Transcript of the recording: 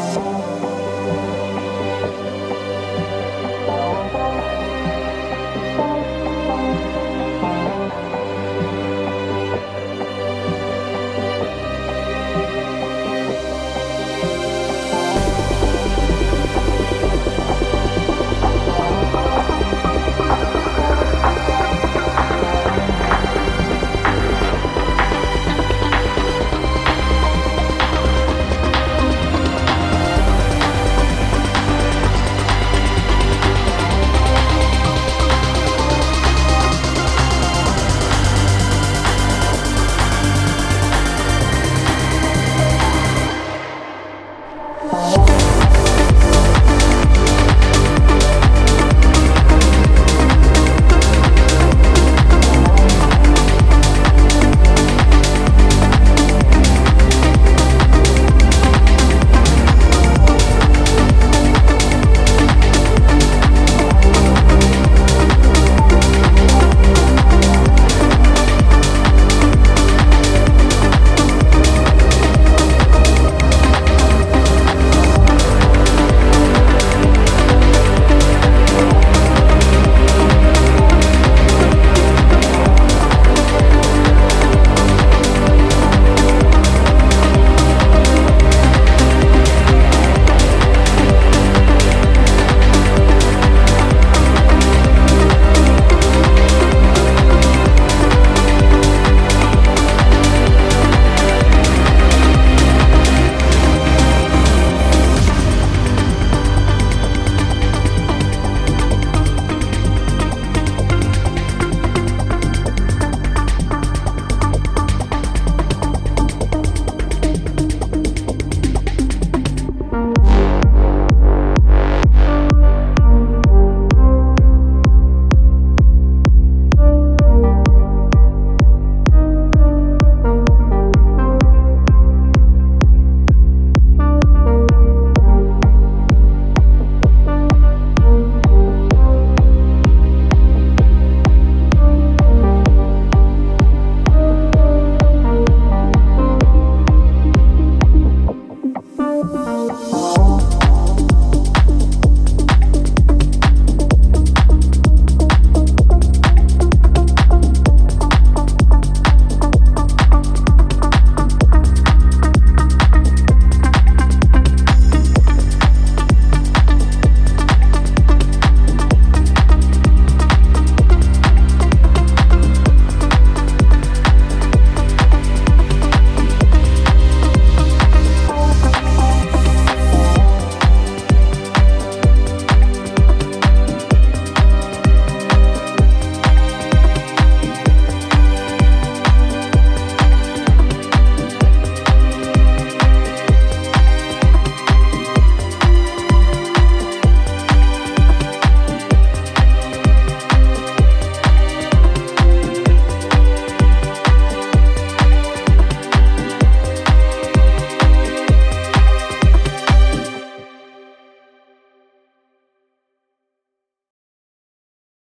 Bye.